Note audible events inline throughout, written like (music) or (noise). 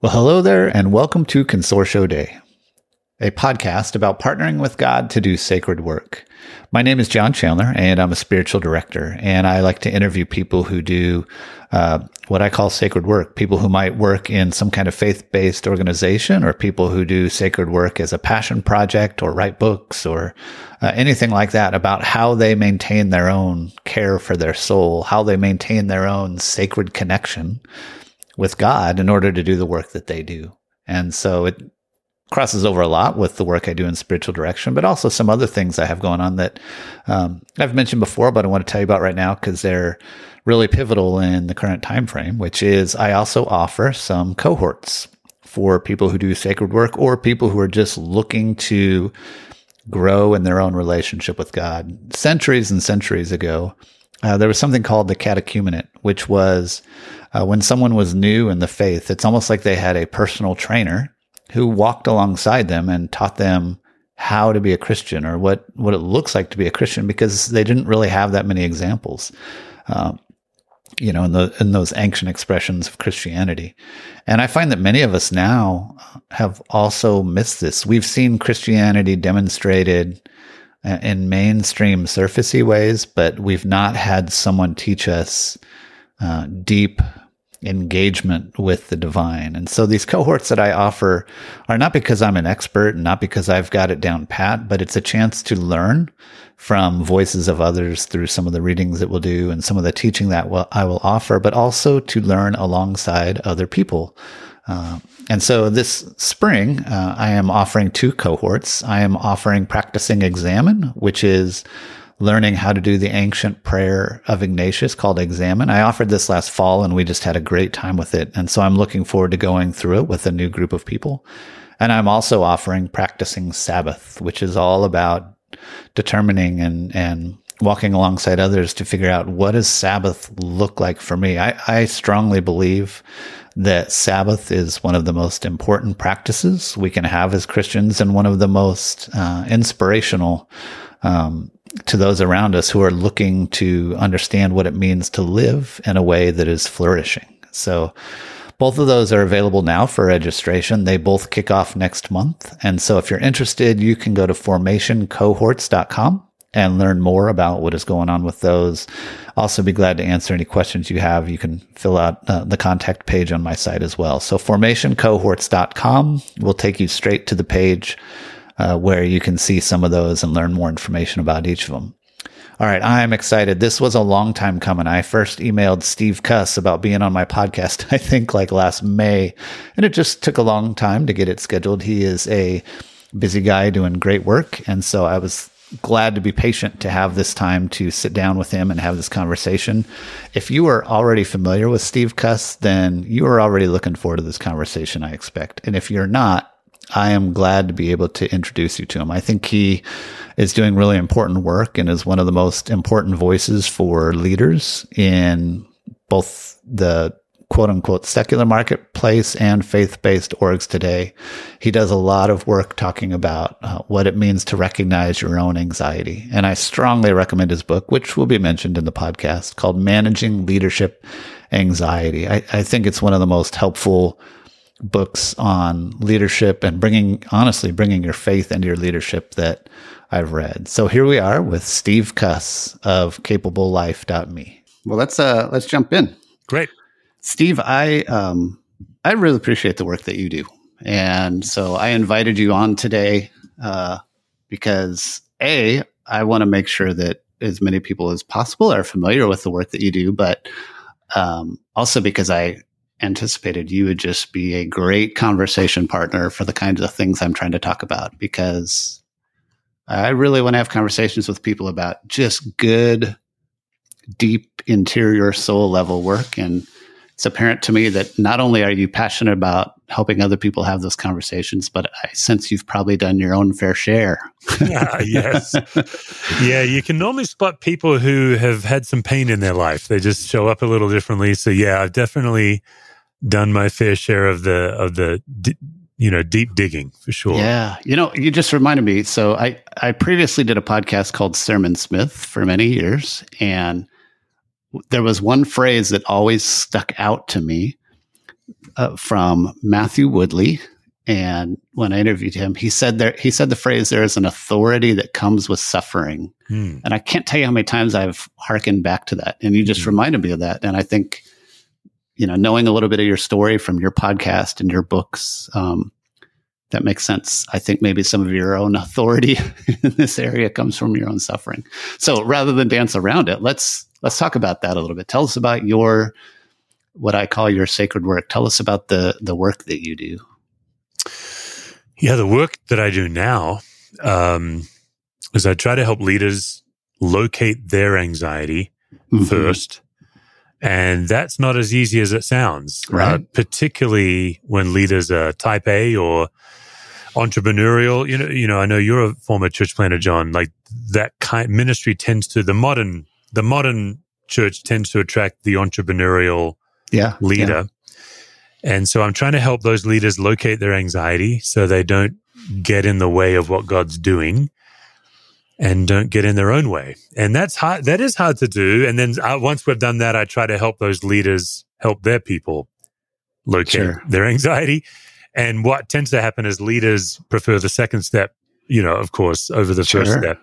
Well, hello there, and welcome to Consortio Dei, a podcast about partnering with God to do sacred work. My name is John Chandler, and I'm a spiritual director, and I like to interview people who do uh, what I call sacred work, people who might work in some kind of faith based organization, or people who do sacred work as a passion project, or write books, or uh, anything like that about how they maintain their own care for their soul, how they maintain their own sacred connection with God in order to do the work that they do. And so it crosses over a lot with the work I do in spiritual direction, but also some other things I have going on that um, I've mentioned before, but I want to tell you about right now because they're really pivotal in the current time frame. Which is I also offer some cohorts for people who do sacred work or people who are just looking to grow in their own relationship with God. Centuries and centuries ago, uh, there was something called the catechumenate, which was uh, when someone was new in the faith, it's almost like they had a personal trainer who walked alongside them and taught them how to be a Christian or what, what it looks like to be a Christian because they didn't really have that many examples. Um, you know, in the in those ancient expressions of Christianity. And I find that many of us now have also missed this. We've seen Christianity demonstrated in mainstream surfacey ways, but we've not had someone teach us uh, deep engagement with the divine. And so these cohorts that I offer are not because I'm an expert and not because I've got it down pat, but it's a chance to learn from voices of others through some of the readings that we'll do and some of the teaching that I will offer, but also to learn alongside other people. Uh, and so this spring, uh, I am offering two cohorts. I am offering practicing Examen, which is learning how to do the ancient prayer of Ignatius called Examen. I offered this last fall and we just had a great time with it. And so I'm looking forward to going through it with a new group of people. And I'm also offering practicing Sabbath, which is all about determining and, and walking alongside others to figure out what does Sabbath look like for me. I, I strongly believe that Sabbath is one of the most important practices we can have as Christians and one of the most uh, inspirational um, to those around us who are looking to understand what it means to live in a way that is flourishing. So both of those are available now for registration. They both kick off next month. And so if you're interested, you can go to formationcohorts.com and learn more about what is going on with those. Also be glad to answer any questions you have. You can fill out uh, the contact page on my site as well. So formationcohorts.com will take you straight to the page uh, where you can see some of those and learn more information about each of them. All right, I'm excited. This was a long time coming. I first emailed Steve Cuss about being on my podcast, (laughs) I think like last May, and it just took a long time to get it scheduled. He is a busy guy doing great work. And so I was glad to be patient to have this time to sit down with him and have this conversation. If you are already familiar with Steve Cuss, then you are already looking forward to this conversation, I expect. And if you're not, I am glad to be able to introduce you to him. I think he is doing really important work and is one of the most important voices for leaders in both the quote unquote secular marketplace and faith based orgs today. He does a lot of work talking about uh, what it means to recognize your own anxiety. And I strongly recommend his book, which will be mentioned in the podcast called Managing Leadership Anxiety. I, I think it's one of the most helpful books on leadership and bringing, honestly, bringing your faith into your leadership that I've read. So here we are with Steve Cuss of CapableLife.me. Well, let's uh, let's jump in. Great, Steve. I um, I really appreciate the work that you do, and so I invited you on today uh, because a I want to make sure that as many people as possible are familiar with the work that you do, but um, also because I anticipated you would just be a great conversation partner for the kinds of things I'm trying to talk about because I really want to have conversations with people about just good, deep interior soul level work. And it's apparent to me that not only are you passionate about helping other people have those conversations, but I sense you've probably done your own fair share. ah, yes. Yeah, you can normally spot people who have had some pain in their life. They just show up a little differently. So yeah, I've definitely done my fair share of the of the you know deep digging for sure. Yeah, you know, you just reminded me. So I I previously did a podcast called Sermon Smith for many years, and there was one phrase that always stuck out to me uh, from Matthew Woodley. And when I interviewed him, he said there, he said the phrase, there is an authority that comes with suffering. Hmm. And I can't tell you how many times I've hearkened back to that. And you just Hmm. reminded me of that. And I think, you know, knowing a little bit of your story from your podcast and your books, um, that makes sense. I think maybe some of your own authority (laughs) in this area comes from your own suffering. So rather than dance around it, let's let's talk about that a little bit. Tell us about your what I call your sacred work. Tell us about the the work that you do. Yeah, the work that I do now um, is I try to help leaders locate their anxiety Mhm. first. And that's not as easy as it sounds, uh, Right. particularly when leaders are type A or entrepreneurial. You know, you know, I know you're a former church planter, John. Like that kind ministry tends to the modern, the modern church tends to attract the entrepreneurial Yeah, leader. And so I'm trying to help those leaders locate their anxiety so they don't get in the way of what God's doing and don't get in their own way. And that's hard. That is hard to do. And then uh, once we've done that, I try to help those leaders help their people locate Sure. their anxiety. And what tends to happen is leaders prefer the second step, you know, of course, over the first step.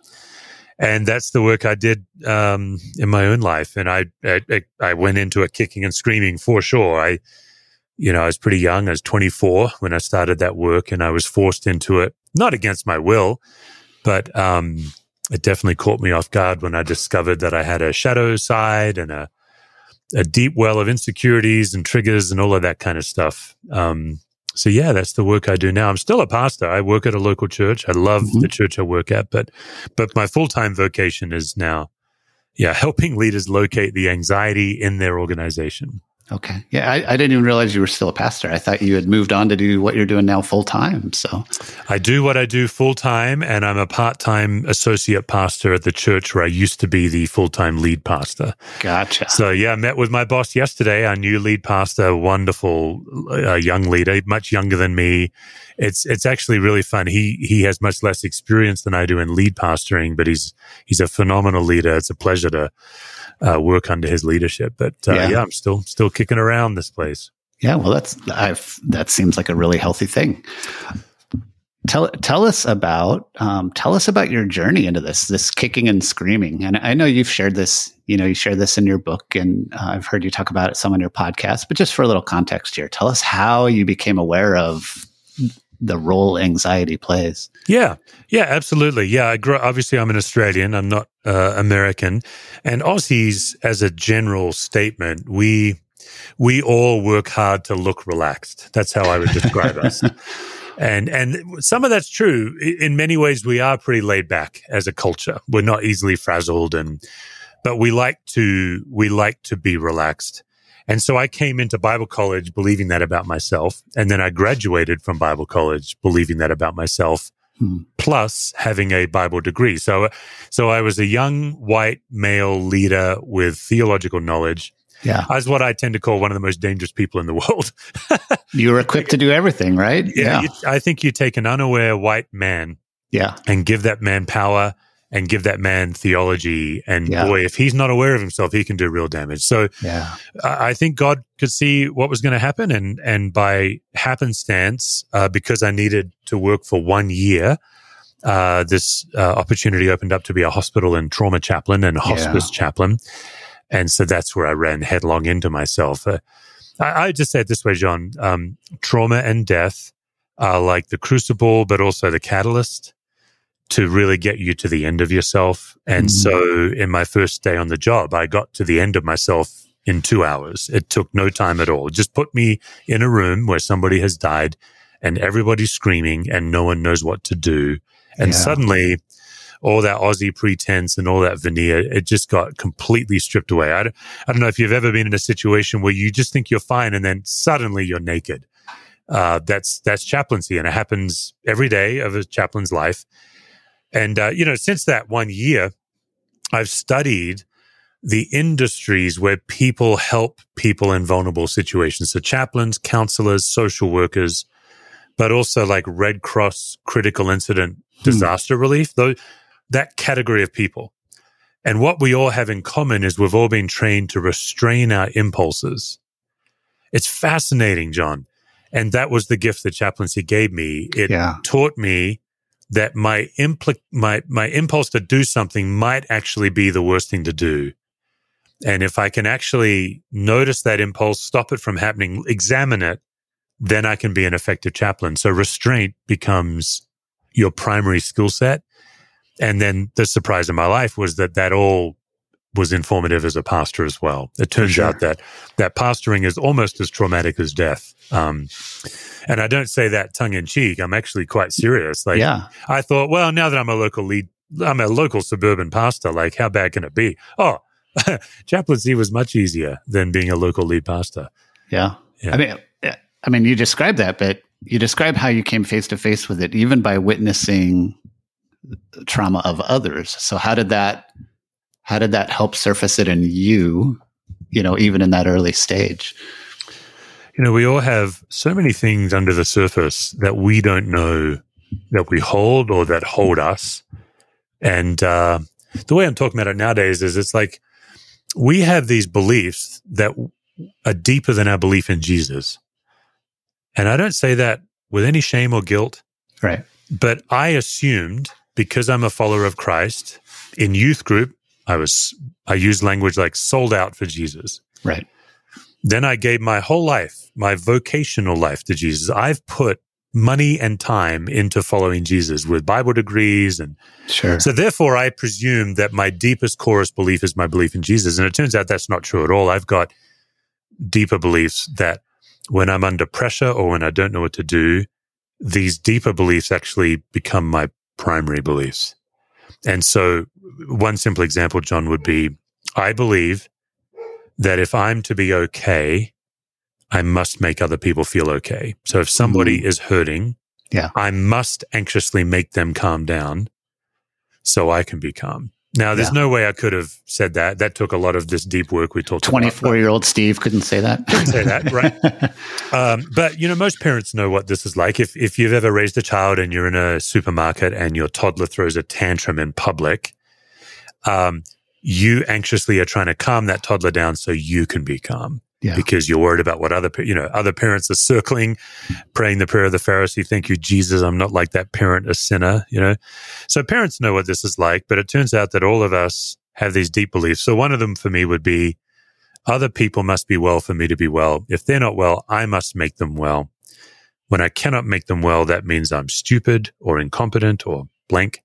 And that's the work I did um, in my own life. And I, I I went into it kicking and screaming for sure. I, you know, I was pretty young. I was 24 when I started that work, and I was forced into it, not against my will, but um, it definitely caught me off guard when I discovered that I had a shadow side and a a deep well of insecurities and triggers and all of that kind of stuff. Um, so yeah, that's the work I do now. I'm still a pastor. I work at a local church. I love Mhm. the church I work at, but but my full time vocation is now, yeah, helping leaders locate the anxiety in their organization. Okay. Yeah, I, I didn't even realize you were still a pastor. I thought you had moved on to do what you're doing now full time. So I do what I do full time, and I'm a part time associate pastor at the church where I used to be the full time lead pastor. gotcha. So yeah, I met with my boss yesterday, our new lead pastor, wonderful uh, young leader, much younger than me. It's it's actually really fun. He he has much less experience than I do in lead pastoring, but he's he's a phenomenal leader. It's a pleasure to uh, work under his leadership. But uh, Yeah. yeah. I'm still still kicking around this place. Yeah, well, that's I've that seems like a really healthy thing. Tell tell us about um, tell us about your journey into this this kicking and screaming. And I know you've shared this. You know, you share this in your book, and uh, I've heard you talk about it some on your podcast. But just for a little context here, tell us how you became aware of the role anxiety plays. Yeah, yeah, absolutely. Yeah, I grew. Obviously, I'm an Australian. I'm not uh, American, and Aussies, as a general statement, we we all work hard to look relaxed. That's how I would describe us. (laughs) And and some of that's true. In many ways, we are pretty laid back as a culture. We're not easily frazzled, and but we like to we like to be relaxed. And so I came into Bible college believing that about myself, and then I graduated from Bible college believing that about myself Hmm. plus having a Bible degree. So, so I was a young white male leader with theological knowledge. Yeah, I was what I tend to call one of the most dangerous people in the (laughs) world. you were equipped to do everything, right? yeah, you, I think you take an unaware white man yeah, and give that man power and give that man theology, and Yeah. boy, if he's not aware of himself, he can do real damage. So, yeah, I think God could see what was going to happen, and and by happenstance, uh, because I needed to work for one year, uh, this uh, opportunity opened up to be a hospital and trauma chaplain and hospice chaplain, and so that's where I ran headlong into myself. Uh, I, I just say it this way, John: um, trauma and death are like the crucible, but also the catalyst to really get you to the end of yourself. And Mhm. so, in my first day on the job, I got to the end of myself in two hours. It took no time at all. Just put me in a room where somebody has died and everybody's screaming and no one knows what to do. And Yeah. suddenly, all that Aussie pretense and all that veneer, it just got completely stripped away. I don't, I don't know if you've ever been in a situation where you just think you're fine and then suddenly you're naked. Uh, that's that's chaplaincy, and it happens every day of a chaplain's life. And uh, you know, since that one year, I've studied the industries where people help people in vulnerable situations. So chaplains, counselors, social workers, but also like Red Cross critical incident disaster relief, though that category of people. And what we all have in common is we've all been trained to restrain our impulses. It's fascinating, John. And that was the gift that chaplaincy gave me. It Yeah. taught me that my impl- my my impulse to do something might actually be the worst thing to do. And if I can actually notice that impulse, stop it from happening, examine it, then I can be an effective chaplain. So restraint becomes your primary skill set. And then the surprise of my life was that that all was informative as a pastor as well. It turns sure. out that that pastoring is almost as traumatic as death. Um, and I don't say that tongue in cheek. I'm actually quite serious. Like yeah. I thought, well, now that I'm a local lead, I'm a local suburban pastor. Like, how bad can it be? Oh, (laughs) chaplaincy was much easier than being a local lead pastor. Yeah. Yeah. I mean, I mean, you describe that, but you describe how you came face to face with it, even by witnessing trauma of others. So how did that, how did that help surface it in you? You know, even in that early stage. You know, we all have so many things under the surface that we don't know that we hold or that hold us. And uh, the way I'm talking about it nowadays is it's like we have these beliefs that are deeper than our belief in Jesus. And I don't say that with any shame or guilt. Right. but I assumed because I'm a follower of Christ in youth group, I was I used language like sold out for Jesus. Right. Then I gave my whole life, my vocational life to Jesus. I've put money and time into following Jesus with Bible degrees and Sure. so therefore I presume that my deepest chorus belief is my belief in Jesus and it turns out that's not true at all. I've got deeper beliefs that when I'm under pressure or when I don't know what to do, these deeper beliefs actually become my primary beliefs. And so, one simple example, John, would be I believe that if I'm to be okay, I must make other people feel okay. So, if somebody is hurting, Yeah. I must anxiously make them calm down so I can be calm. Now, there's Yeah. no way I could have said that. That took a lot of this deep work we talked about. 24 year old Steve couldn't say that. Couldn't say that, right. (laughs) Um, but you know, most parents know what this is like. If if you've ever raised a child and you're in a supermarket and your toddler throws a tantrum in public, um, you anxiously are trying to calm that toddler down so you can be calm yeah. because you're worried about what other you know other parents are circling, praying the prayer of the Pharisee. Thank you, Jesus. I'm not like that parent, a sinner. You know, so parents know what this is like. But it turns out that all of us have these deep beliefs. So one of them for me would be other people must be well for me to be well. If they're not well, I must make them well. When I cannot make them well, that means I'm stupid or incompetent or blank.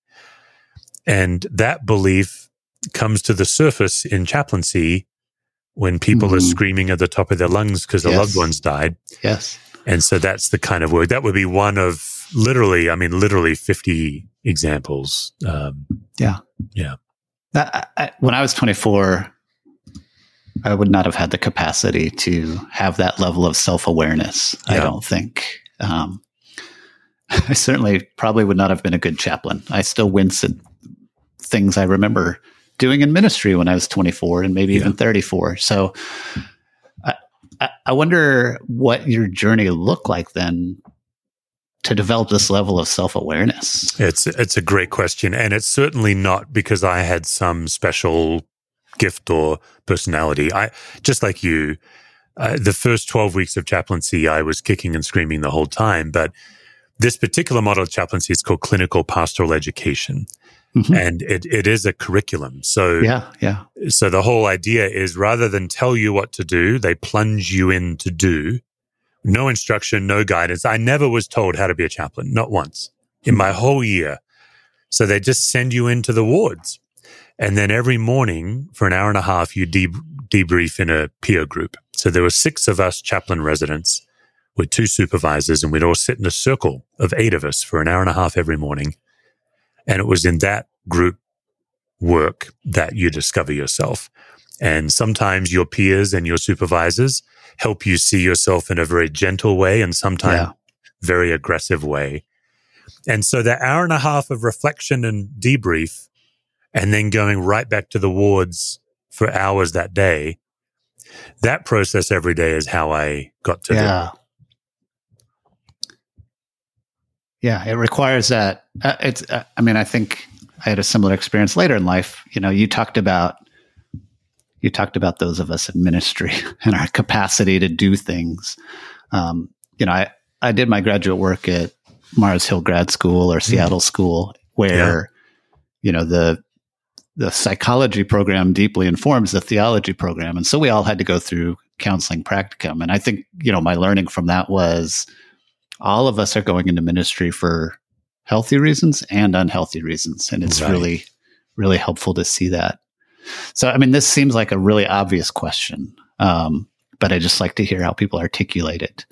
And that belief comes to the surface in chaplaincy when people are Mhm. screaming at the top of their lungs because their Yes. loved ones died. yes. And so that's the kind of work that would be one of literally, I mean, literally 50 examples. Um, I, I, when I was 24, I would not have had the capacity to have that level of self awareness. I don't think. Um, (laughs) I certainly probably would not have been a good chaplain. I still wince at things I remember doing in ministry when I was 24 and maybe even 34. So I, I, I wonder what your journey looked like then to develop this level of self awareness. It's it's a great question, and it's certainly not because I had some special gift or personality. I just like you, uh, the first twelve weeks of chaplaincy, I was kicking and screaming the whole time. But this particular model of chaplaincy is called clinical pastoral education, Mhm. and it, it is a curriculum. So Yeah, yeah. so the whole idea is rather than tell you what to do, they plunge you in to do. No instruction, no guidance. I never was told how to be a chaplain, not once in my whole year. So they just send you into the wards. And then every morning for an hour and a half, you de- debrief in a peer group. So there were six of us chaplain residents with two supervisors, and we'd all sit in a circle of eight of us for an hour and a half every morning. And it was in that group work that you discover yourself. And sometimes your peers and your supervisors help you see yourself in a very gentle way and sometimes Yeah. very aggressive way. And so that hour and a half of reflection and debrief and then going right back to the wards for hours that day, that process every day is how I got to yeah. Yeah, it requires that. Uh, it's. Uh, I mean, I think I had a similar experience later in life. You know, you talked about you talked about those of us in ministry (laughs) and our capacity to do things. Um, you know, I, I did my graduate work at Mars Hill Grad School or mm. Seattle mm. School, where, yeah. you know, the the psychology program deeply informs the theology program. And so we all had to go through counseling practicum. And I think, you know, my learning from that was all of us are going into ministry for healthy reasons and unhealthy reasons. And it's right. really, really helpful to see that. So, I mean, this seems like a really obvious question, um, but I just like to hear how people articulate it.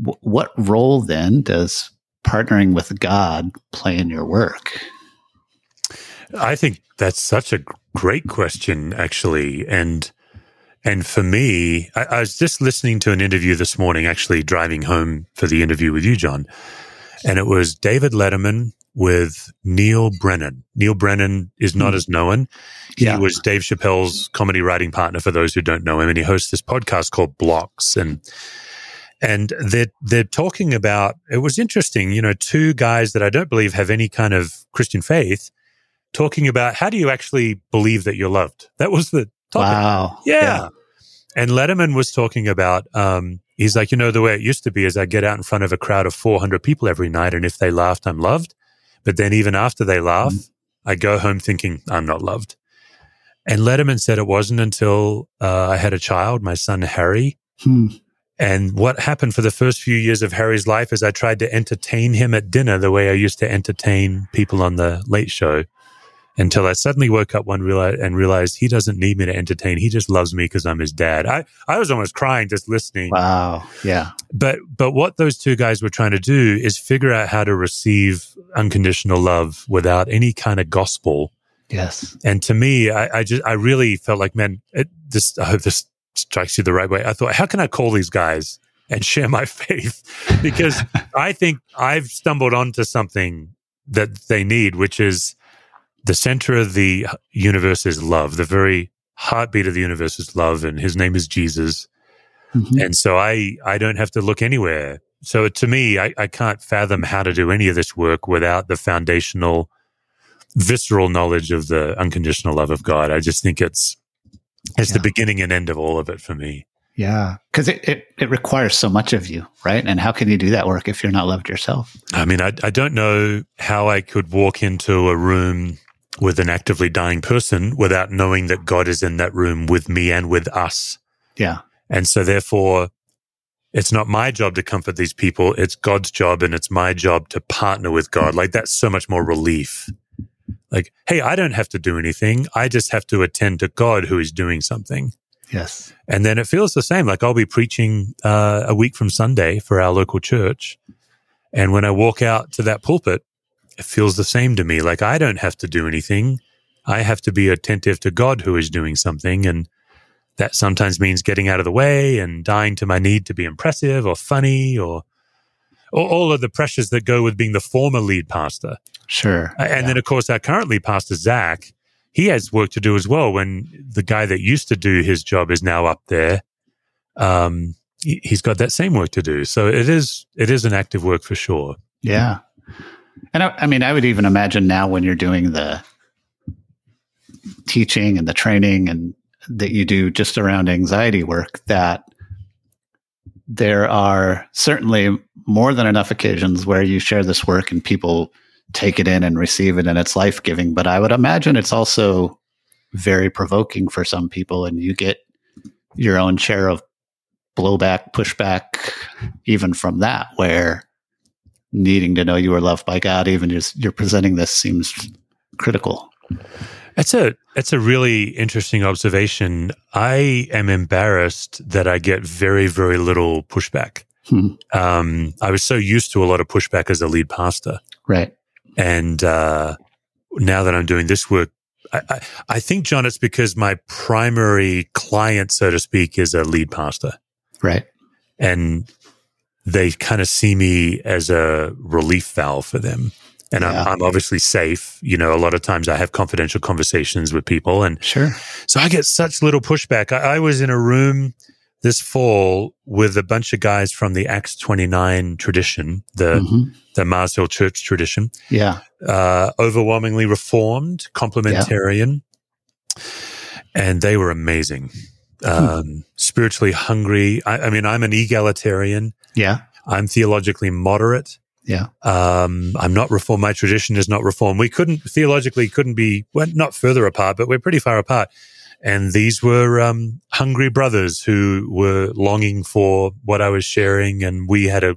W- what role then does partnering with God play in your work? I think that's such a great question, actually. And and for me, I, I, was just listening to an interview this morning, actually driving home for the interview with you, John. And it was David Letterman with Neal Brennan. Neal Brennan is not mm. as known. He yeah. was Dave Chappelle's comedy writing partner for those who don't know him. And he hosts this podcast called Blocks. And and they're they're talking about it was interesting, you know, two guys that I don't believe have any kind of Christian faith talking about how do you actually believe that you're loved? That was the Wow. Yeah. yeah. And Letterman was talking about, um, he's like, you know, the way it used to be is I get out in front of a crowd of 400 people every night. And if they laughed, I'm loved. But then even after they laugh, mm. I go home thinking I'm not loved. And Letterman said it wasn't until uh, I had a child, my son Harry. Hmm. And what happened for the first few years of Harry's life is I tried to entertain him at dinner the way I used to entertain people on the late show until I suddenly woke up one realize, and realized he doesn't need me to entertain. He just loves me because I'm his dad. I, I was almost crying just listening. Wow. Yeah. But, but what those two guys were trying to do is figure out how to receive unconditional love without any kind of gospel. Yes. And to me, I, I just, I really felt like, man, it, this, I hope this strikes you the right way. I thought, how can I call these guys and share my (laughs) faith? Because (laughs) I think I've stumbled onto something that they need, which is, the center of the universe is love. The very heartbeat of the universe is love, and his name is Jesus. Mm-hmm. And so I, I don't have to look anywhere. So to me, I, I can't fathom how to do any of this work without the foundational, visceral knowledge of the unconditional love of God. I just think it's, it's yeah. the beginning and end of all of it for me. Yeah. Cause it, it, it, requires so much of you, right? And how can you do that work if you're not loved yourself? I mean, I, I don't know how I could walk into a room with an actively dying person without knowing that God is in that room with me and with us. Yeah. And so therefore, it's not my job to comfort these people. It's God's job and it's my job to partner with God. Like that's so much more relief. Like, hey, I don't have to do anything. I just have to attend to God who is doing something. Yes. And then it feels the same. Like I'll be preaching uh, a week from Sunday for our local church. And when I walk out to that pulpit, it feels the same to me. Like I don't have to do anything. I have to be attentive to God who is doing something. And that sometimes means getting out of the way and dying to my need to be impressive or funny or, or all of the pressures that go with being the former lead pastor. Sure. And yeah. then, of course, our current lead pastor, Zach, he has work to do as well when the guy that used to do his job is now up there. Um, he's got that same work to do. So it is, it is an active work for sure. Yeah. And I, I mean, I would even imagine now when you're doing the teaching and the training and that you do just around anxiety work that there are certainly more than enough occasions where you share this work and people take it in and receive it and it's life giving. But I would imagine it's also very provoking for some people and you get your own share of blowback, pushback, even from that, where needing to know you are loved by God, even as you're presenting this, seems critical. It's a it's a really interesting observation. I am embarrassed that I get very very little pushback. Hmm. Um, I was so used to a lot of pushback as a lead pastor, right? And uh, now that I'm doing this work, I, I, I think John, it's because my primary client, so to speak, is a lead pastor, right? And they kind of see me as a relief valve for them. And yeah. I'm, I'm, obviously safe. You know, a lot of times I have confidential conversations with people. And sure. So I get such little pushback. I, I was in a room this fall with a bunch of guys from the Acts 29 tradition, the, mm-hmm. the Mars Hill Church tradition. Yeah. Uh, overwhelmingly reformed, complementarian. Yeah. and they were amazing. Um, spiritually hungry. I, I mean, I'm an egalitarian. Yeah. I'm theologically moderate. Yeah. Um, I'm not reform. My tradition is not reform. We couldn't theologically couldn't be well, not further apart, but we're pretty far apart. And these were um, hungry brothers who were longing for what I was sharing, and we had a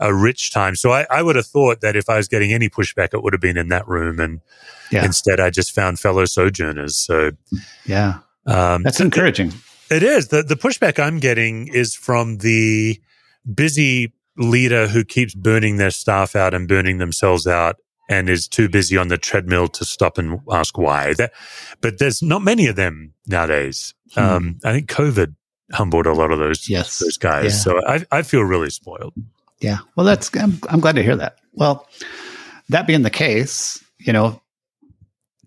a rich time. So I, I would have thought that if I was getting any pushback, it would have been in that room, and Yeah. instead I just found fellow sojourners. So Yeah. um, That's encouraging. It is. The the pushback I'm getting is from the busy leader who keeps burning their staff out and burning themselves out and is too busy on the treadmill to stop and ask why. That, but there's not many of them nowadays. Hmm. Um, I think COVID humbled a lot of those Yes. those guys. Yeah. So I I feel really spoiled. Yeah. Well, that's, I'm, I'm glad to hear that. Well, that being the case, you know,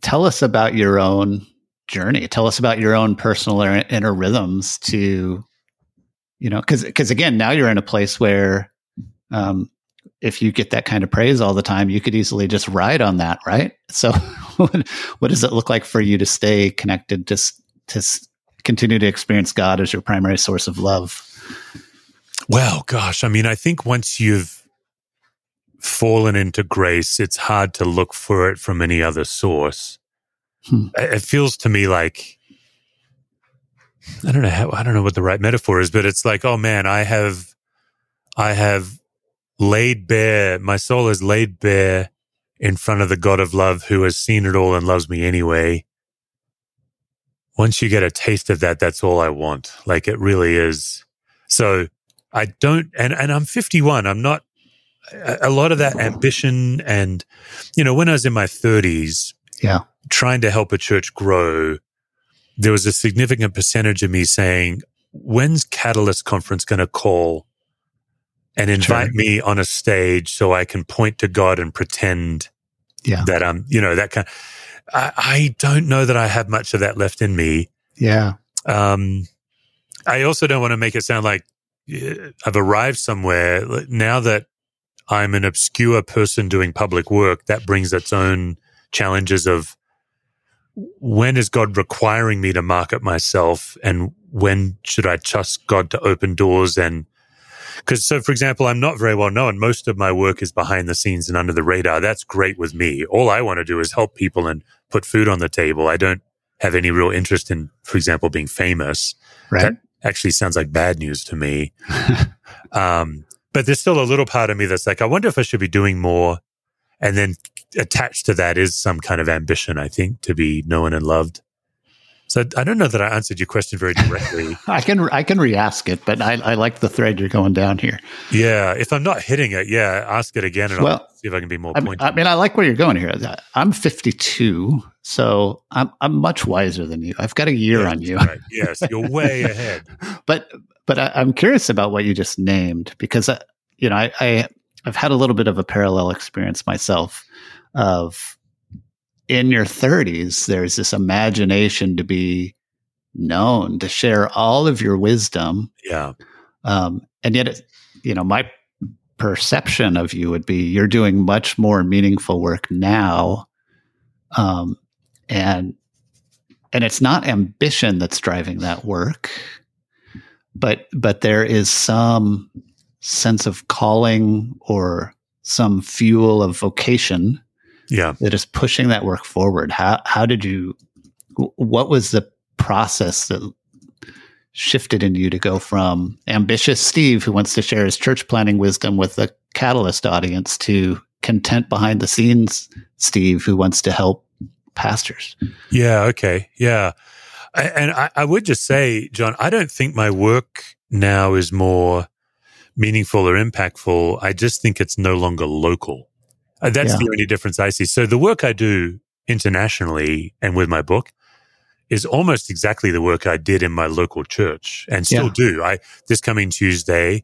tell us about your own journey. Tell us about your own personal inner, rhythms to, you know, cause, cause again, now you're in a place where, um, if you get that kind of praise all the time, you could easily just ride on that, right? So, (laughs) what, what does it look like for you to stay connected, to to continue to experience God as your primary source of love? Well, gosh, I mean, I think once you've fallen into grace, it's hard to look for it from any other source. Hmm. It feels to me like I don't know how I don't know what the right metaphor is, but it's like, oh man, I have I have laid bare my soul is laid bare in front of the God of love who has seen it all and loves me anyway. Once you get a taste of that, that's all I want. Like it really is. So I don't, and, and I'm 51. I'm not, a lot of that ambition and, you know, when I was in my 30s, Yeah. trying to help a church grow, there was a significant percentage of me saying, when's Catalyst Conference going to call and invite Sure. me on a stage so I can point to God and pretend Yeah. that I'm, you know, that kind I, I don't know that I have much of that left in me. Yeah. Um, I also don't want to make it sound like uh, I've arrived somewhere. Now that I'm an obscure person doing public work, that brings its own challenges of when is God requiring me to market myself and when should I trust God to open doors? And because so for example i'm not very well known. Most of my work is behind the scenes and under the radar. That's great with me. All i want to do is help people and put food on the table. I don't have any real interest in for example being famous. Right. actually sounds like bad news to me. (laughs) Um, but there's still a little part of me that's like i wonder if i should be doing more and then attached to that is some kind of ambition i think to be known and loved so i don't know that i answered your question very directly (laughs) I can I can re-ask it, but I, I like the thread you're going down here. Yeah, if I'm not hitting it, yeah, ask it again and Well, I'll see if I can be more I mean, pointed. I mean, I like where you're going here. I'm 52, so I'm I'm much wiser than you. I've got a year Yes, on you, Right. Yes, you're way (laughs) ahead. but but I, I'm curious about what you just named because I, you know I, I I've had a little bit of a parallel experience myself of in your 30s there's this imagination to be known to share all of your wisdom Yeah. Um, and yet, it, you know, my perception of you would be you're doing much more meaningful work now, um, and and it's not ambition that's driving that work, but but there is some sense of calling or some fuel of vocation Yeah. that is pushing that work forward. How how did you? What was the process that shifted in you to go from ambitious Steve who wants to share his church planting wisdom with the Catalyst audience to content behind the scenes Steve who wants to help pastors? Yeah. Okay. Yeah. I, and I, I would just say, John, I don't think my work now is more meaningful or impactful. I just think it's no longer local. Uh, that's Yeah. the only difference I see. So the work I do internationally and with my book is almost exactly the work I did in my local church and still Yeah. do. I this coming Tuesday,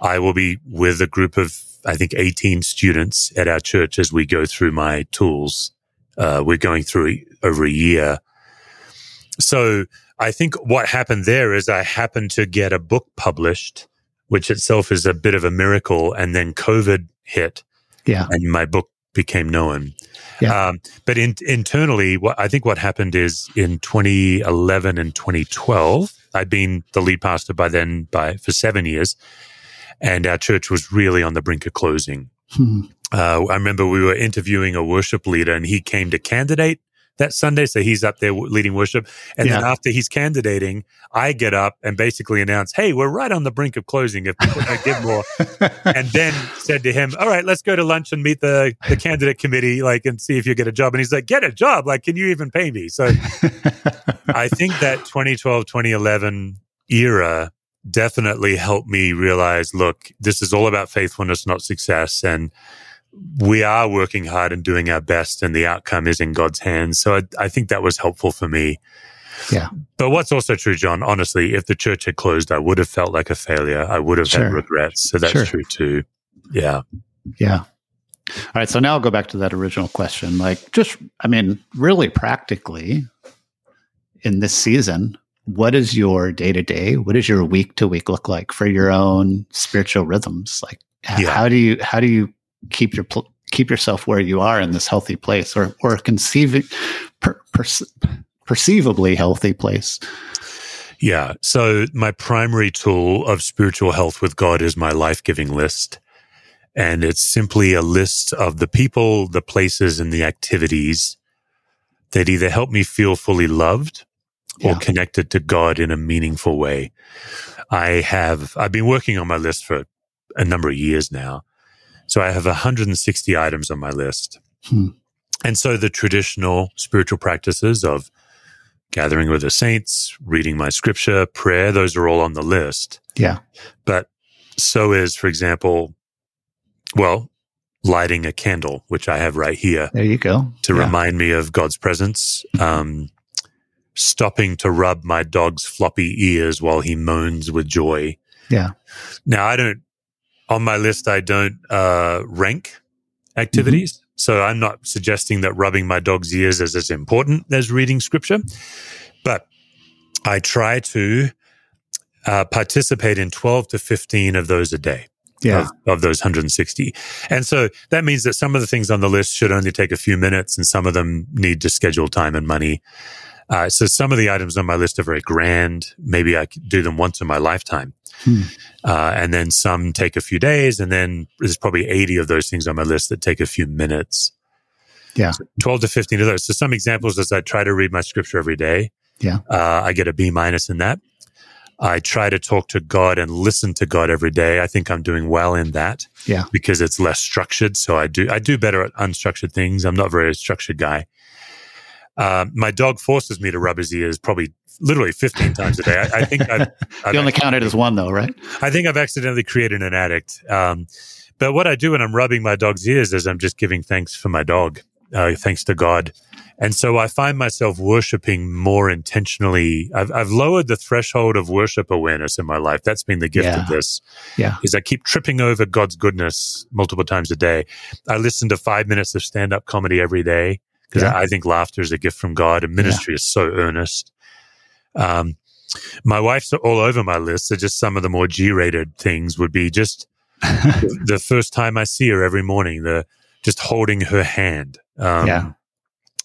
I will be with a group of I think 18 students at our church as we go through my tools. Uh, we're going through over a year. So I think what happened there is I happened to get a book published, which itself is a bit of a miracle. And then COVID hit Yeah. and my book became known. Yeah. Um, but in, internally, what I think what happened is in 2011 and 2012, I'd been the lead pastor by then by for seven years, and our church was really on the brink of closing. Hmm. Uh, I remember we were interviewing a worship leader, and he came to candidate that Sunday. So he's up there leading worship. And then after he's candidating, I get up and basically announce, Hey, we're right on the brink of closing. If people don't give more. (laughs) and then said to him, All right, let's go to lunch and meet the, the candidate committee, like, and see if you get a job. And he's like, Get a job. Like, can you even pay me? So (laughs) I think that 2012, 2011 era definitely helped me realize look, this is all about faithfulness, not success. And we are working hard and doing our best, and the outcome is in God's hands. So I, I think that was helpful for me. Yeah. But what's also true, John, honestly, if the church had closed, I would have felt like a failure. I would have had regrets. So that's Sure. true too. Yeah. Yeah. All right. So now I'll go back to that original question. Like, just, I mean, really practically in this season, what is your day to day? What does your week to week look like for your own spiritual rhythms? Like, Yeah. how do you, how do you keep your, pl- keep yourself where you are in this healthy place or, or conceiving, per, perce- perceivably healthy place? Yeah. So my primary tool of spiritual health with God is my life giving list. And it's simply a list of the people, the places, and the activities that either help me feel fully loved or Yeah. connected to God in a meaningful way. I have, I've been working on my list for a number of years now. So I have 160 items on my list. Hmm. And so the traditional spiritual practices of gathering with the saints, reading my scripture, prayer, those are all on the list. Yeah. But so is, for example, well, lighting a candle, which I have right here There you go. to Yeah. remind me of God's presence. Um, stopping to rub my dog's floppy ears while he moans with joy. Yeah. Now, I don't, on my list, I don't uh, rank activities. So I'm not suggesting that rubbing my dog's ears is as important as reading scripture, but I try to uh, participate in 12 to 15 of those a day Yeah. of, of those 160. And so that means that some of the things on the list should only take a few minutes and some of them need to schedule time and money. Uh, so some of the items on my list are very grand. Maybe I could do them once in my lifetime. Hmm. Uh, and then some take a few days. And then there's probably 80 of those things on my list that take a few minutes. Yeah. So 12 to 15 of those. So some examples is I try to read my scripture every day. Yeah. Uh, I get a B minus in that. I try to talk to God and listen to God every day. I think I'm doing well in that. Yeah. Because it's less structured. So I do, I do better at unstructured things. I'm not a very structured guy. Uh, my dog forces me to rub his ears probably literally 15 times a day. I, I think I've, (laughs) I've You only count it as one though, right? I think I've accidentally created an addict. Um, but what I do when I'm rubbing my dog's ears is I'm just giving thanks for my dog, uh, thanks to God. And so I find myself worshiping more intentionally. I've, I've lowered the threshold of worship awareness in my life. That's been the gift Yeah. of this. Yeah. Is I keep tripping over God's goodness multiple times a day. I listen to five minutes of stand up comedy every day because Yeah. I, I think laughter is a gift from God and ministry is so earnest. Um, my wife's all over my list. So just some of the more G-rated things would be just the, (laughs) the first time I see her every morning, the just holding her hand. Um, Yeah.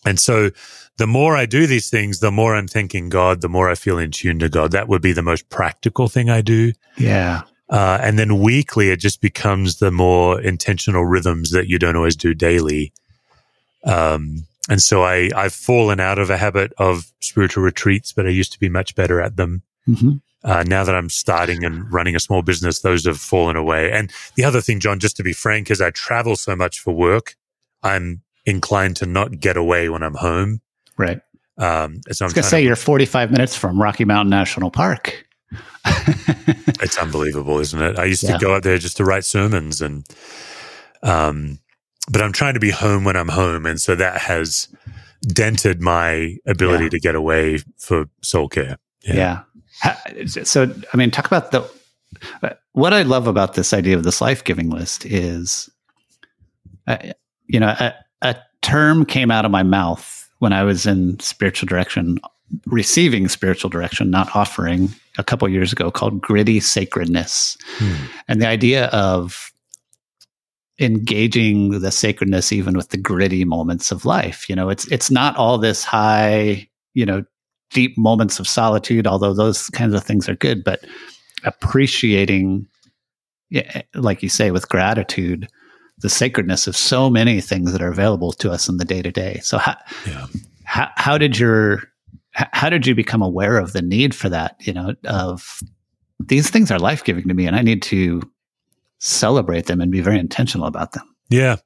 And so the more I do these things, the more I'm thanking God, the more I feel in tune to God. That would be the most practical thing I do. Yeah. Uh, and then weekly, it just becomes the more intentional rhythms that you don't always do daily. Um, and so I, I've fallen out of a habit of spiritual retreats, but I used to be much better at them. hmm Uh, now that I'm starting and running a small business, those have fallen away. And the other thing, John, just to be frank, is I travel so much for work. I'm inclined to not get away when I'm home. Right. Um, so I was going to say you're 45 minutes from Rocky Mountain National Park. (laughs) it's unbelievable, isn't it? I used Yeah. to go out there just to write sermons and, um, but I'm trying to be home when I'm home. And so that has dented my ability Yeah. to get away for soul care. yeah. Ha- So, I mean, talk about the. What I love about this idea of this life giving list is, uh, you know, a, a term came out of my mouth when I was in spiritual direction, receiving spiritual direction, not offering a couple years ago called gritty sacredness. Hmm. And the idea of engaging the sacredness even with the gritty moments of life. You know, it's it's not all this high, you know, deep moments of solitude, although those kinds of things are good, but appreciating yeah, like you say with gratitude the sacredness of so many things that are available to us in the day to day. So how, yeah. how how did your how did you become aware of the need for that, you know, of these things are life-giving to me and I need to celebrate them and be very intentional about them. Yeah.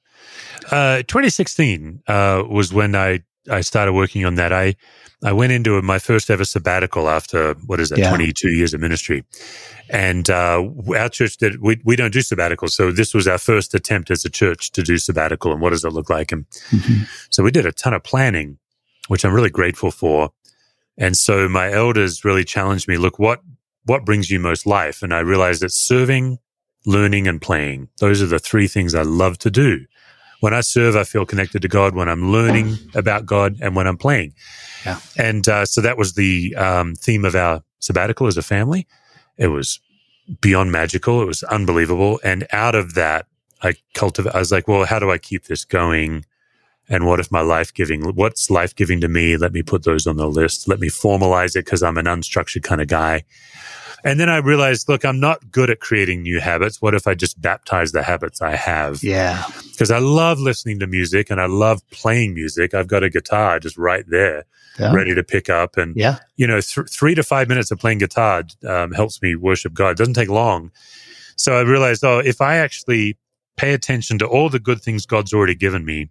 Uh, 2016 uh, was when I, I started working on that. I, I went into my first ever sabbatical after, what is that, yeah. 22 years of ministry. And uh, our church did, we, we don't do sabbaticals. So this was our first attempt as a church to do sabbatical and what does it look like? And mm-hmm. so we did a ton of planning, which I'm really grateful for. And so my elders really challenged me, look, what, what brings you most life? And I realized that serving learning and playing. Those are the three things I love to do. When I serve, I feel connected to God. When I'm learning about God, and when I'm playing, yeah. And uh, so that was the um, theme of our sabbatical as a family. It was beyond magical. It was unbelievable. And out of that, I cultivate. I was like, well, how do I keep this going? And what if my life giving? What's life giving to me? Let me put those on the list. Let me formalize it because I'm an unstructured kind of guy. And then I realized, look, I'm not good at creating new habits. What if I just baptize the habits I have? Yeah. Because I love listening to music and I love playing music. I've got a guitar just right there. Yeah. ready to pick up. And, yeah. you know, th- three to five minutes of playing guitar um, helps me worship God. It doesn't take long. So I realized, oh, if I actually pay attention to all the good things God's already given me,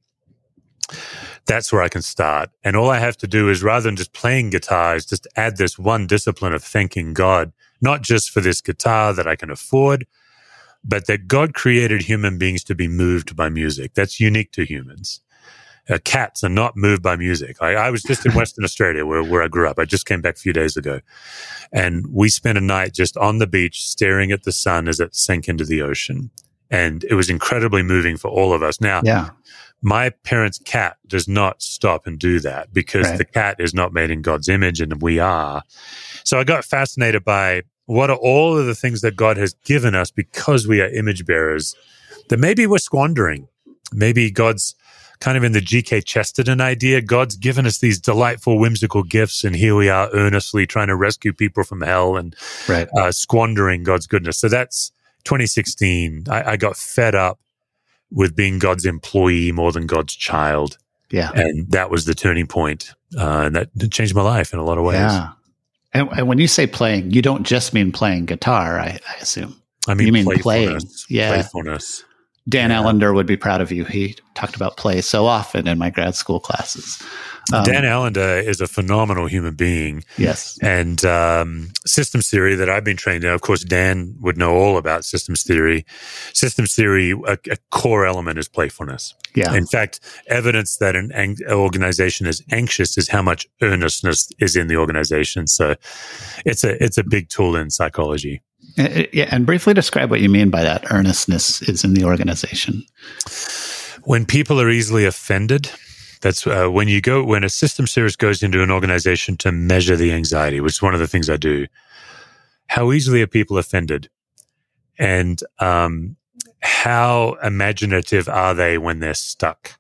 that's where I can start. And all I have to do is rather than just playing guitar, is just add this one discipline of thanking God not just for this guitar that I can afford, but that God created human beings to be moved by music. That's unique to humans. Uh, cats are not moved by music. I, I was just in (laughs) Western Australia where, where I grew up. I just came back a few days ago. And we spent a night just on the beach staring at the sun as it sank into the ocean. And it was incredibly moving for all of us. Now, yeah. my parents' cat does not stop and do that because right. the cat is not made in God's image and we are. So I got fascinated by what are all of the things that God has given us because we are image bearers that maybe we're squandering? Maybe God's kind of in the G.K. Chesterton idea. God's given us these delightful, whimsical gifts, and here we are earnestly trying to rescue people from hell and right. uh, squandering God's goodness. So that's 2016. I, I, got fed up with being God's employee more than God's child. Yeah. And that was the turning point. Uh, and that changed my life in a lot of ways. Yeah. And, and, when you say playing, you don't just mean playing guitar, I, I assume. I mean, you mean playing. Yeah. Playfulness. Dan yeah. Allender would be proud of you. He talked about play so often in my grad school classes. Um, Dan Allender is a phenomenal human being. Yes. And um, systems theory that I've been trained in, of course, Dan would know all about systems theory. Systems theory, a, a core element is playfulness. Yeah. In fact, evidence that an ang- organization is anxious is how much earnestness is in the organization. So it's a, it's a big tool in psychology. Uh, uh, yeah, and briefly describe what you mean by that earnestness is in the organization. When people are easily offended, that's uh, when you go when a system service goes into an organization to measure the anxiety, which is one of the things I do. How easily are people offended, and um, how imaginative are they when they're stuck?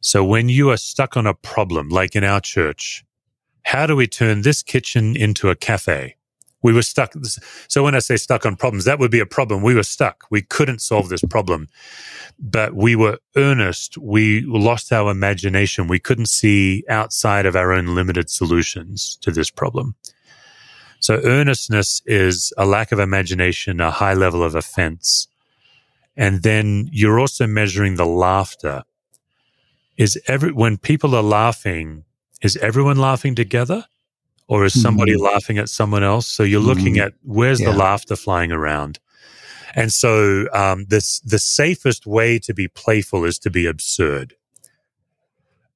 So when you are stuck on a problem, like in our church, how do we turn this kitchen into a cafe? We were stuck. So when I say stuck on problems, that would be a problem. We were stuck. We couldn't solve this problem but we were earnest. We lost our imagination. We couldn't see outside of our own limited solutions to this problem. So earnestness is a lack of imagination, a high level of offense. And then you're also measuring the laughter. Is every, when people are laughing, is everyone laughing together? Or is somebody mm-hmm. laughing at someone else? So you're looking mm-hmm. at where's yeah. the laughter flying around? And so, um, this, the safest way to be playful is to be absurd.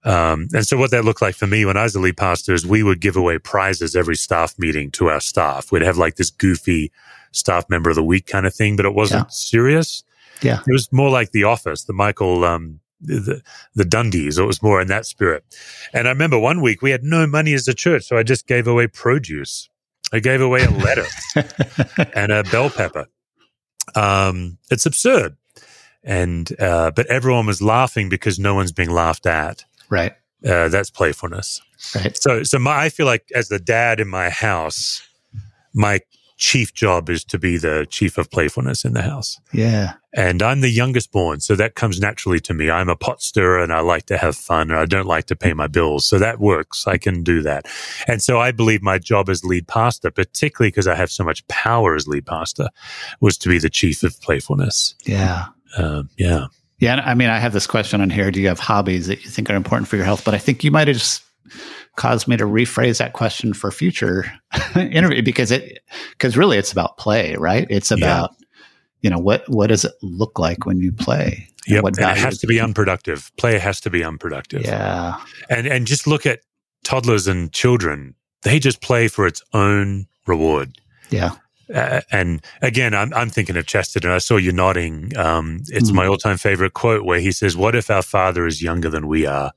Um, and so what that looked like for me when I was a lead pastor is we would give away prizes every staff meeting to our staff. We'd have like this goofy staff member of the week kind of thing, but it wasn't yeah. serious. Yeah. It was more like the office, the Michael, um, the, the Dundies. Or it was more in that spirit. And I remember one week we had no money as a church. So I just gave away produce. I gave away a letter (laughs) and a bell pepper. Um, it's absurd. and uh, but everyone was laughing because no one's being laughed at. Right. Uh, that's playfulness. Right. So, so my, I feel like as the dad in my house, my chief job is to be the chief of playfulness in the house. Yeah. And I'm the youngest born, so that comes naturally to me. I'm a pot stirrer and I like to have fun and I don't like to pay my bills. So that works. I can do that. And so I believe my job as lead pastor, particularly because I have so much power as lead pastor, was to be the chief of playfulness. Yeah. Um, yeah. Yeah. I mean, I have this question on here. Do you have hobbies that you think are important for your health? But I think you might have just caused me to rephrase that question for future (laughs) interview because it, because really it's about play, right? It's about, yeah. you know, what, what does it look like when you play? Yep. And it has to be unproductive. Play has to be unproductive. Yeah. And, and just look at toddlers and children. They just play for its own reward. Yeah. Uh, and again, I'm, I'm thinking of Chesterton. I saw you nodding. Um, it's mm. my all time favorite quote where he says, What if our father is younger than we are?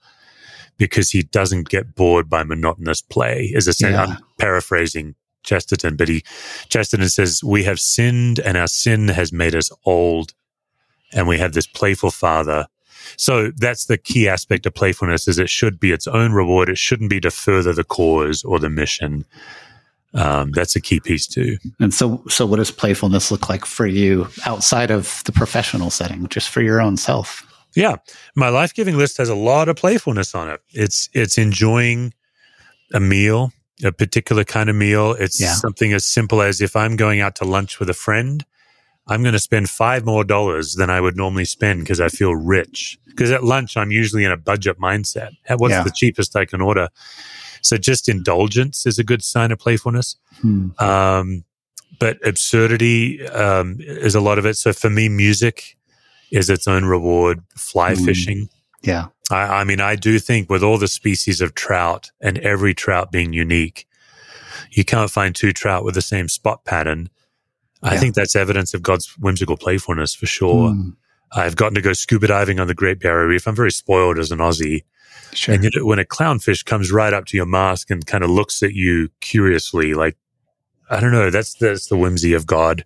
Because he doesn't get bored by monotonous play, is a. Yeah. I'm paraphrasing Chesterton, but he, Chesterton says, We have sinned and our sin has made us old. And we have this playful father. So that's the key aspect of playfulness is it should be its own reward. It shouldn't be to further the cause or the mission um, that's a key piece too. And so, so what does playfulness look like for you outside of the professional setting, just for your own self? Yeah, my life giving list has a lot of playfulness on it. It's it's enjoying a meal, a particular kind of meal. It's yeah. something as simple as if I'm going out to lunch with a friend, I'm going to spend five more dollars than I would normally spend because I feel rich. Because at lunch, I'm usually in a budget mindset. What's yeah. the cheapest I can order? So just indulgence is a good sign of playfulness. Hmm. Um, but absurdity um, is a lot of it. So for me, music is its own reward. Fly hmm. fishing. Yeah. I, I mean, I do think with all the species of trout and every trout being unique, you can't find two trout with the same spot pattern. I think that's evidence of God's whimsical playfulness for sure. Mm. I've gotten to go scuba diving on the Great Barrier Reef. I'm very spoiled as an Aussie. Sure. And you know, when a clownfish comes right up to your mask and kind of looks at you curiously, like, I don't know, that's, that's the whimsy of God.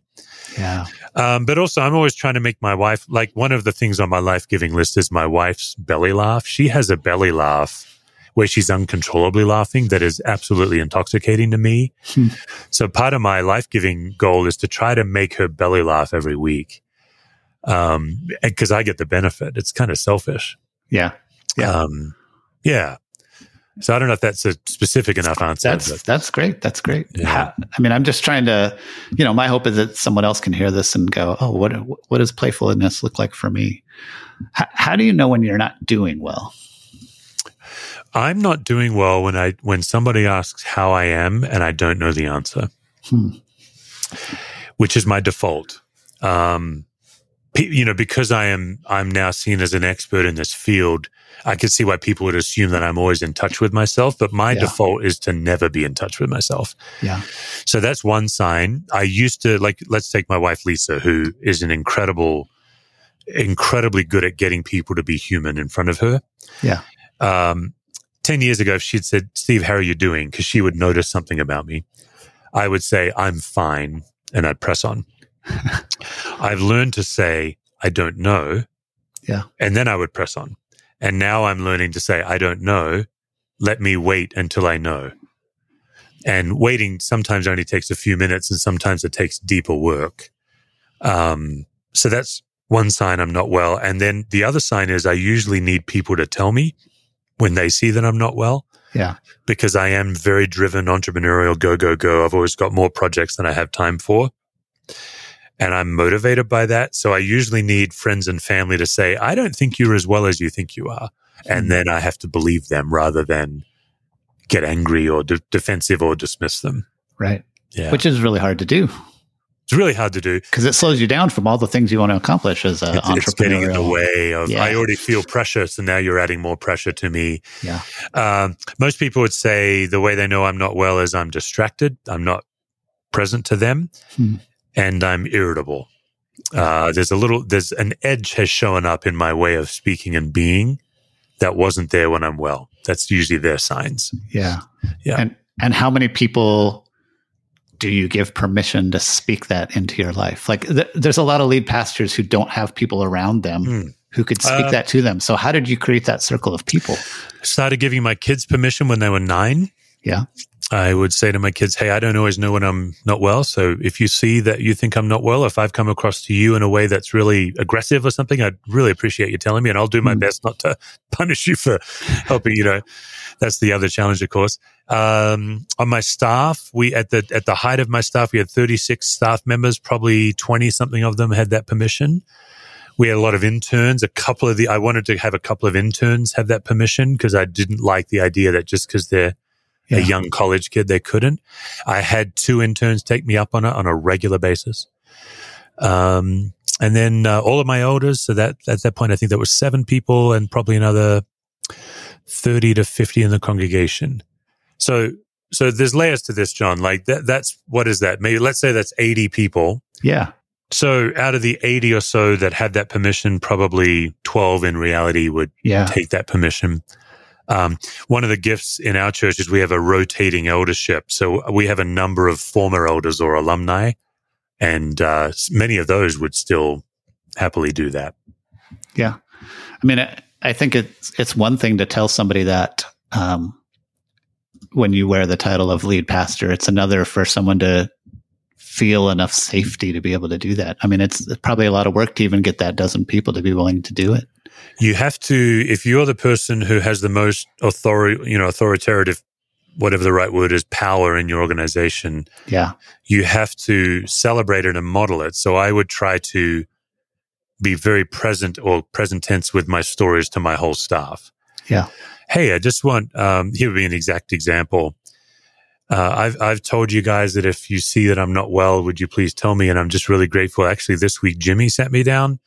Yeah. Um, but also, I'm always trying to make my wife, like, one of the things on my life giving list is my wife's belly laugh. She has a belly laugh where she's uncontrollably laughing that is absolutely intoxicating to me. Hmm. So part of my life giving goal is to try to make her belly laugh every week. Um, cause I get the benefit. It's kind of selfish. Yeah. Yeah. Um, yeah. So I don't know if that's a specific enough answer. That's but. that's great. That's great. Yeah. I mean, I'm just trying to, you know, my hope is that someone else can hear this and go, "Oh, what what does playfulness look like for me?" H- how do you know when you're not doing well? I'm not doing well when I when somebody asks how I am and I don't know the answer, hmm. which is my default. Um, you know, because I am I'm now seen as an expert in this field I could see why people would assume that I'm always in touch with myself, but my yeah. default is to never be in touch with myself. Yeah. So that's one sign. I used to like, let's take my wife, Lisa, who is an incredible, incredibly good at getting people to be human in front of her. Yeah. Um, 10 years ago, if she'd said, Steve, how are you doing? Because she would notice something about me. I would say, I'm fine. And I'd press on. I've learned to say, I don't know. Yeah. And then I would press on. And now I'm learning to say, I don't know. Let me wait until I know. And waiting sometimes only takes a few minutes and sometimes it takes deeper work. Um, so that's one sign I'm not well. And then the other sign is I usually need people to tell me when they see that I'm not well. Yeah. Because I am very driven, entrepreneurial, go, go, go. I've always got more projects than I have time for and I'm motivated by that. So I usually need friends and family to say, I don't think you're as well as you think you are. And mm-hmm. then I have to believe them rather than get angry or de- defensive or dismiss them. Right. Yeah. Which is really hard to do. It's really hard to do because it slows you down from all the things you want to accomplish as an entrepreneur. It's getting in the way of. Yeah. I already feel pressure, so now you're adding more pressure to me. Yeah. Um, most people would say the way they know I'm not well is I'm distracted. I'm not present to them. Hmm and I'm irritable. Uh, there's a little, there's an edge has shown up in my way of speaking and being that wasn't there when I'm well. That's usually their signs. Yeah. Yeah. And, and how many people do you give permission to speak that into your life? Like, th- there's a lot of lead pastors who don't have people around them Hmm. who could speak Uh, that to them. So, how did you create that circle of people? Started giving my kids permission when they were nine. Yeah. I would say to my kids, Hey, I don't always know when I'm not well. So if you see that you think I'm not well, if I've come across to you in a way that's really aggressive or something, I'd really appreciate you telling me and I'll do my Mm. best not to (laughs) punish you for helping, you know. That's the other challenge, of course. Um, on my staff, we at the at the height of my staff, we had 36 staff members. Probably 20 something of them had that permission. We had a lot of interns. A couple of the I wanted to have a couple of interns have that permission because I didn't like the idea that just because they're Yeah. a young college kid, they couldn't. I had two interns take me up on it on a regular basis. Um, and then uh, all of my elders. So that at that point, I think there were seven people and probably another 30 to 50 in the congregation. So, so there's layers to this, John. Like that, that's, what is that? Maybe let's say that's 80 people. Yeah. So out of the 80 or so that had that permission, probably 12 in reality would Yeah. take that permission. Um, one of the gifts in our church is we have a rotating eldership. So we have a number of former elders or alumni, and uh, many of those would still happily do that. Yeah. I mean, I, I think it's it's one thing to tell somebody that um, when you wear the title of lead pastor. It's another for someone to feel enough safety to be able to do that. I mean, it's probably a lot of work to even get that dozen people to be willing to do it. You have to, if you're the person who has the most authority, you know, authoritative, whatever the right word is, power in your organization, Yeah. you have to celebrate it and model it. So I would try to be very present or present tense with my stories to my whole staff. Yeah. Hey, I just want, um, here would be an exact example. Uh, I've, I've told you guys that if you see that I'm not well, would you please tell me? And I'm just really grateful. Actually, this week, Jimmy sat me down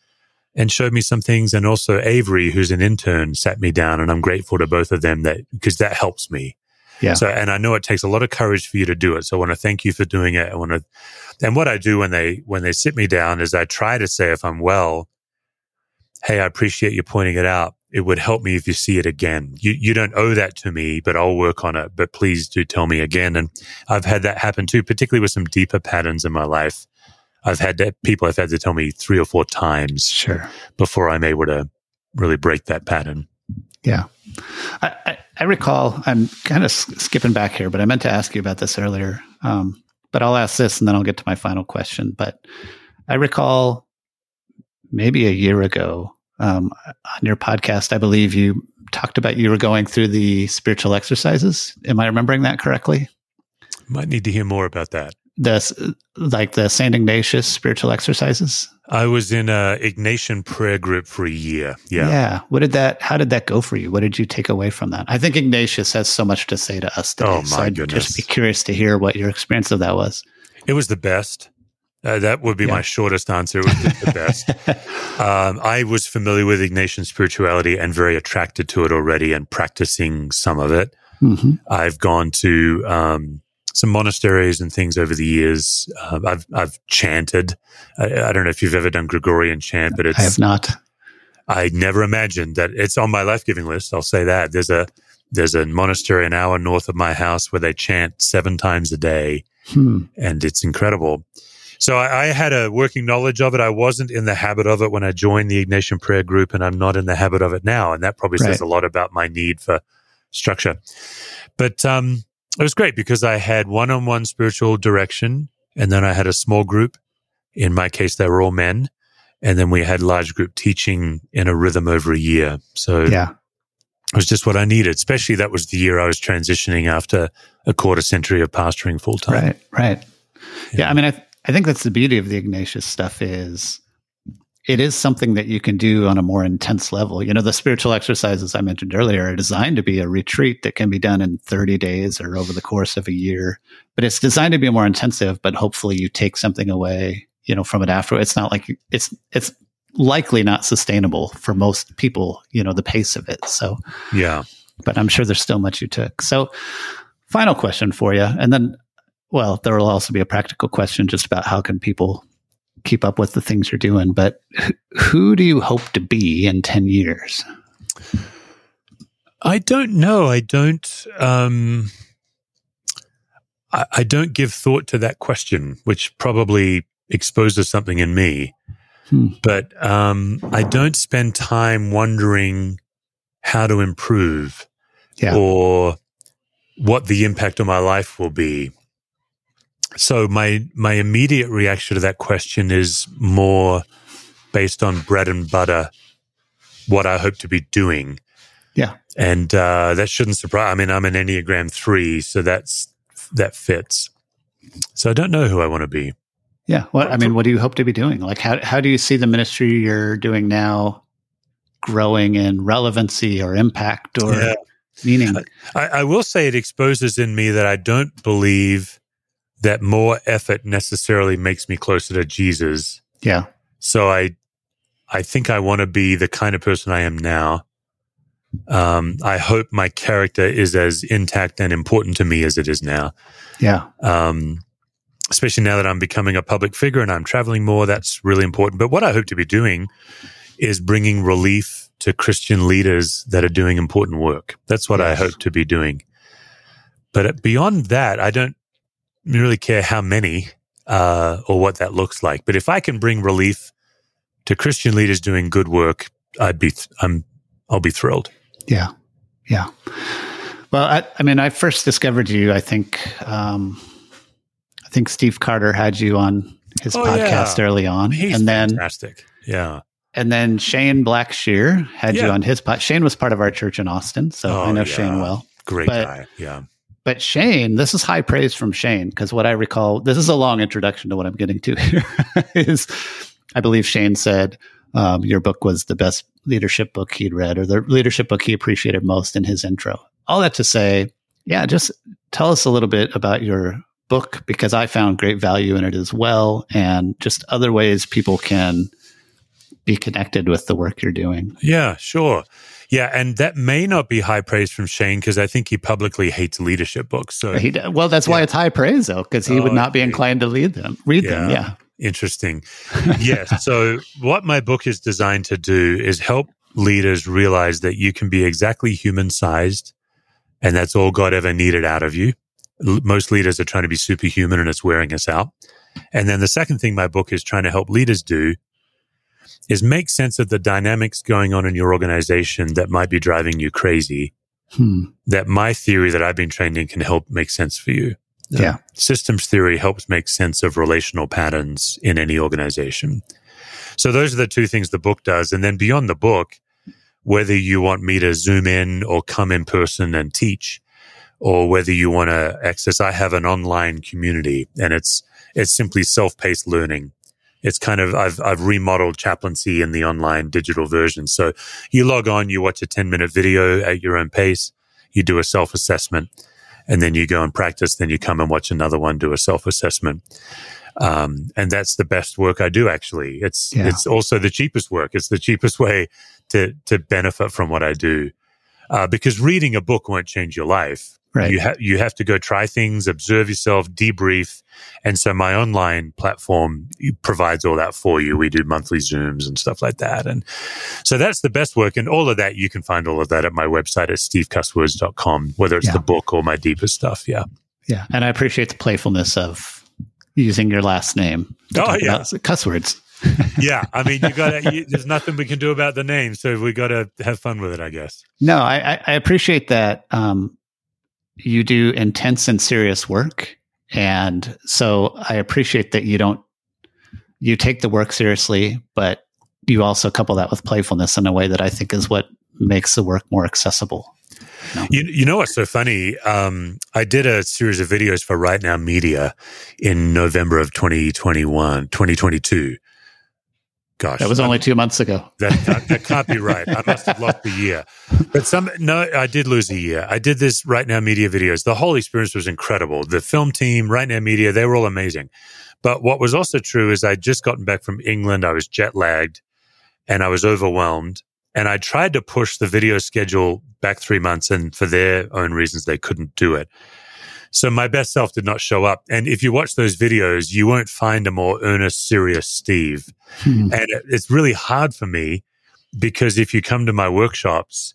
and showed me some things. And also Avery, who's an intern, sat me down. And I'm grateful to both of them that, because that helps me. Yeah. So, and I know it takes a lot of courage for you to do it. So I want to thank you for doing it. I want to, and what I do when they, when they sit me down is I try to say, if I'm well, Hey, I appreciate you pointing it out. It would help me if you see it again. You, you don't owe that to me, but I'll work on it. But please do tell me again. And I've had that happen too, particularly with some deeper patterns in my life. I've had that people have had to tell me three or four times Sure. before I'm able to really break that pattern. Yeah. I, I, I recall, I'm kind of skipping back here, but I meant to ask you about this earlier. Um, but I'll ask this and then I'll get to my final question. But I recall maybe a year ago um, on your podcast, I believe you talked about you were going through the spiritual exercises. Am I remembering that correctly? Might need to hear more about that. The like the Saint Ignatius spiritual exercises. I was in a Ignatian prayer group for a year. Yeah. Yeah. What did that? How did that go for you? What did you take away from that? I think Ignatius has so much to say to us today. Oh, so my I'd goodness. just be curious to hear what your experience of that was. It was the best. Uh, that would be Yeah. my shortest answer. It was the, best. (laughs) Um, I was familiar with Ignatian spirituality and very attracted to it already and practicing some of it. hmm I've gone to um, some monasteries and things over the years. Uh, I've I've chanted. I, I don't know if you've ever done Gregorian chant, but it's I have not. I never imagined that it's on my life giving list. I'll say that there's a there's a monastery an hour north of my house where they chant seven times a day, Hmm. and it's incredible. So I, I had a working knowledge of it. I wasn't in the habit of it when I joined the Ignatian prayer group, and I'm not in the habit of it now. And that probably says a lot about my need for structure. But um, it was great because I had one-on-one spiritual direction, and then I had a small group. In my case, they were all men, and then we had large group teaching in a rhythm over a year. So Yeah. it was just what I needed. Especially that was the year I was transitioning after a quarter century of pastoring full time. Right. Right. Yeah. I mean, I, I think that's the beauty of the Ignatius stuff is it is something that you can do on a more intense level. You know, the spiritual exercises I mentioned earlier are designed to be a retreat that can be done in 30 days or over the course of a year, but it's designed to be more intensive, but hopefully you take something away, you know, from it after. It's not like it's, it's likely not sustainable for most people, you know, the pace of it. So, Yeah. but I'm sure there's still much you took. So, final question for you, and then, well, there will also be a practical question just about how can people keep up with the things you're doing. But who do you hope to be in ten years? I don't know. I don't. Um, I, I don't give thought to that question, which probably exposes something in me. Hmm. But um, I don't spend time wondering how to improve Yeah. or what the impact on my life will be. So my my immediate reaction to that question is more based on bread and butter, what I hope to be doing. Yeah. and uh, that shouldn't surprise. I mean, I'm an Enneagram three, so that's that fits. So I don't know who I want to be. Yeah. What I mean, what do you hope to be doing? Like, how how do you see the ministry you're doing now growing in relevancy or impact or Yeah. meaning? I, I will say it exposes in me that I don't believe that more effort necessarily makes me closer to Jesus. Yeah. So I, I think I want to be the kind of person I am now. Um, I hope my character is as intact and important to me as it is now. Yeah. Um, especially now that I'm becoming a public figure and I'm traveling more, that's really important. But what I hope to be doing is bringing relief to Christian leaders that are doing important work. That's what I hope to be doing. But beyond that, I don't really care how many uh, or what that looks like. But if I can bring relief to Christian leaders doing good work, I'd be I'm I'll be thrilled. Yeah. Yeah. Well, I, I mean, I first discovered you, I think, um, I think Steve Carter had you on his Oh, podcast yeah. early on. He's and then, fantastic. Yeah. and then Shane Blackshear had you on his pod. Shane was part of our church in Austin. So Oh, I know yeah. Shane well. Great But- guy. Yeah. But Shane, this is high praise from Shane because what I recall, this is a long introduction to what I'm getting to (laughs) here. is I believe Shane said um, your book was the best leadership book he'd read, or the leadership book he appreciated most in his intro. All that to say, yeah, just tell us a little bit about your book because I found great value in it as well, and just other ways people can be connected with the work you're doing. Yeah, sure. Yeah, and that may not be high praise from Shane because I think he publicly hates leadership books. So He, well, that's why it's high praise, though, because he would Oh, not be inclined to lead them, read them. Yeah. Yeah. interesting. (laughs) yes. So what my book is designed to do is help leaders realize that you can be exactly human sized, and that's all God ever needed out of you. Most leaders are trying to be superhuman, and it's wearing us out. And then the second thing my book is trying to help leaders do is make sense of the dynamics going on in your organization that might be driving you crazy Hmm. that my theory that I've been trained in can help make sense for you. Yeah. Systems theory helps make sense of relational patterns in any organization. So those are the two things the book does. And then beyond the book, whether you want me to zoom in or come in person and teach, or whether you want to access, I have an online community and it's, it's simply self-paced learning. It's kind of, I've, I've remodeled chaplaincy in the online digital version. So you log on, you watch a 10 minute video at your own pace, you do a self assessment, and then you go and practice. Then you come and watch another one, do a self assessment. Um, and that's the best work I do. Actually, it's Yeah. it's also the cheapest work. It's the cheapest way to to benefit from what I do, uh, because reading a book won't change your life. Right. You have you have to go try things, observe yourself, debrief, and so my online platform provides all that for you. We do monthly zooms and stuff like that, and so that's the best work. And all of that you can find all of that at my website at stevecusswords.com, whether it's Yeah. the book or my deepest stuff. Yeah. Yeah, and I appreciate the playfulness of using your last name. Oh, yeah. cuss words. (laughs) yeah, I mean, you got to. There's nothing we can do about the name, so we got to have fun with it, I guess. No, I, I appreciate that. Um, you do intense and serious work, and so I appreciate that you don't you take the work seriously, but you also couple that with playfulness in a way that I think is what makes the work more accessible. You, you know what's so funny? Um, I did a series of videos for Right Now Media in November of 2021, 2022. Gosh, That was I'm- only two months ago. (laughs) That, that, that can't be right. I must have lost a year. But some, no, I did lose a year. I did this Right Now Media videos. The whole experience was incredible. The film team, Right Now Media, they were all amazing. But what was also true is I'd just gotten back from England. I was jet lagged and I was overwhelmed. And I tried to push the video schedule back three months, and for their own reasons, they couldn't do it. So my best self did not show up. And if you watch those videos, you won't find a more earnest, serious Steve. Hmm. And it's really hard for me because if you come to my workshops,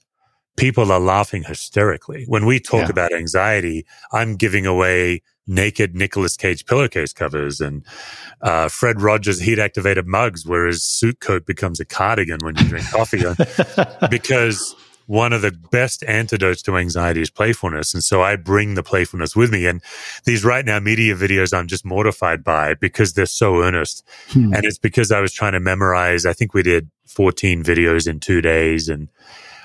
people are laughing hysterically. When we talk Yeah. about anxiety, I'm giving away naked Nicolas Cage pillowcase covers and uh, Fred Rogers heat activated mugs where his suit coat becomes a cardigan when you drink coffee (laughs) because one of the best antidotes to anxiety is playfulness. And so I bring the playfulness with me. And these right now media videos I'm just mortified by because they're so earnest. Hmm. And it's because I was trying to memorize, I think we did 14 videos in two days and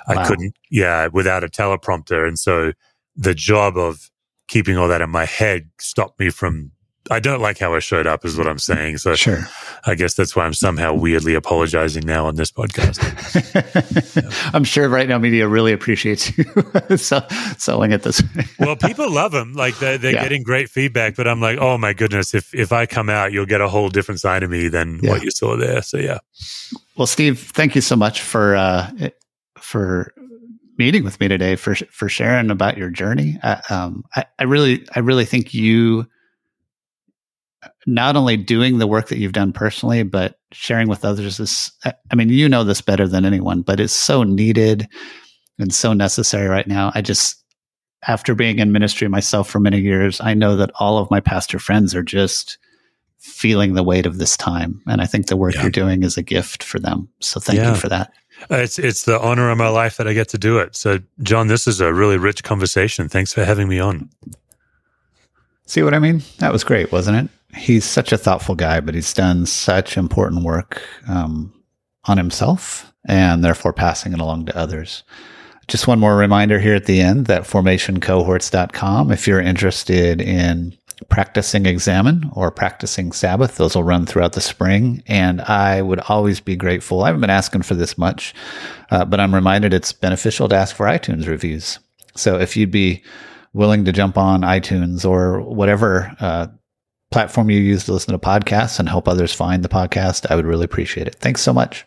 wow. I couldn't, yeah, without a teleprompter. And so the job of keeping all that in my head stopped me from I don't like how I showed up, is what I'm saying. So, sure. I guess that's why I'm somehow weirdly apologizing now on this podcast. yeah. (laughs) I'm sure right now media really appreciates you (laughs) selling it this way. well, people love them. Like they're, they're yeah. getting great feedback, but I'm like, oh my goodness, if if I come out, you'll get a whole different side of me than yeah. what you saw there. So yeah. Well, Steve, thank you so much for uh, for meeting with me today for for sharing about your journey. Uh, um, I, I really I really think you not only doing the work that you've done personally, but sharing with others is, I mean, you know this better than anyone, but it's so needed and so necessary right now. I just, after being in ministry myself for many years, I know that all of my pastor friends are just feeling the weight of this time. And I think the work yeah. you're doing is a gift for them. So thank yeah. you for that. Uh, it's it's the honor of my life that I get to do it. So, John, this is a really rich conversation. Thanks for having me on. See what I mean? That was great, wasn't it? he's such a thoughtful guy, but he's done such important work um, on himself and therefore passing it along to others. Just one more reminder here at the end that formationcohorts.com, if you're interested in practicing Examen or practicing Sabbath, those will run throughout the spring. And I would always be grateful. I haven't been asking for this much, uh, but I'm reminded it's beneficial to ask for iTunes reviews. So if you'd be willing to jump on iTunes or whatever uh, platform you use to listen to podcasts and help others find the podcast, I would really appreciate it. Thanks so much.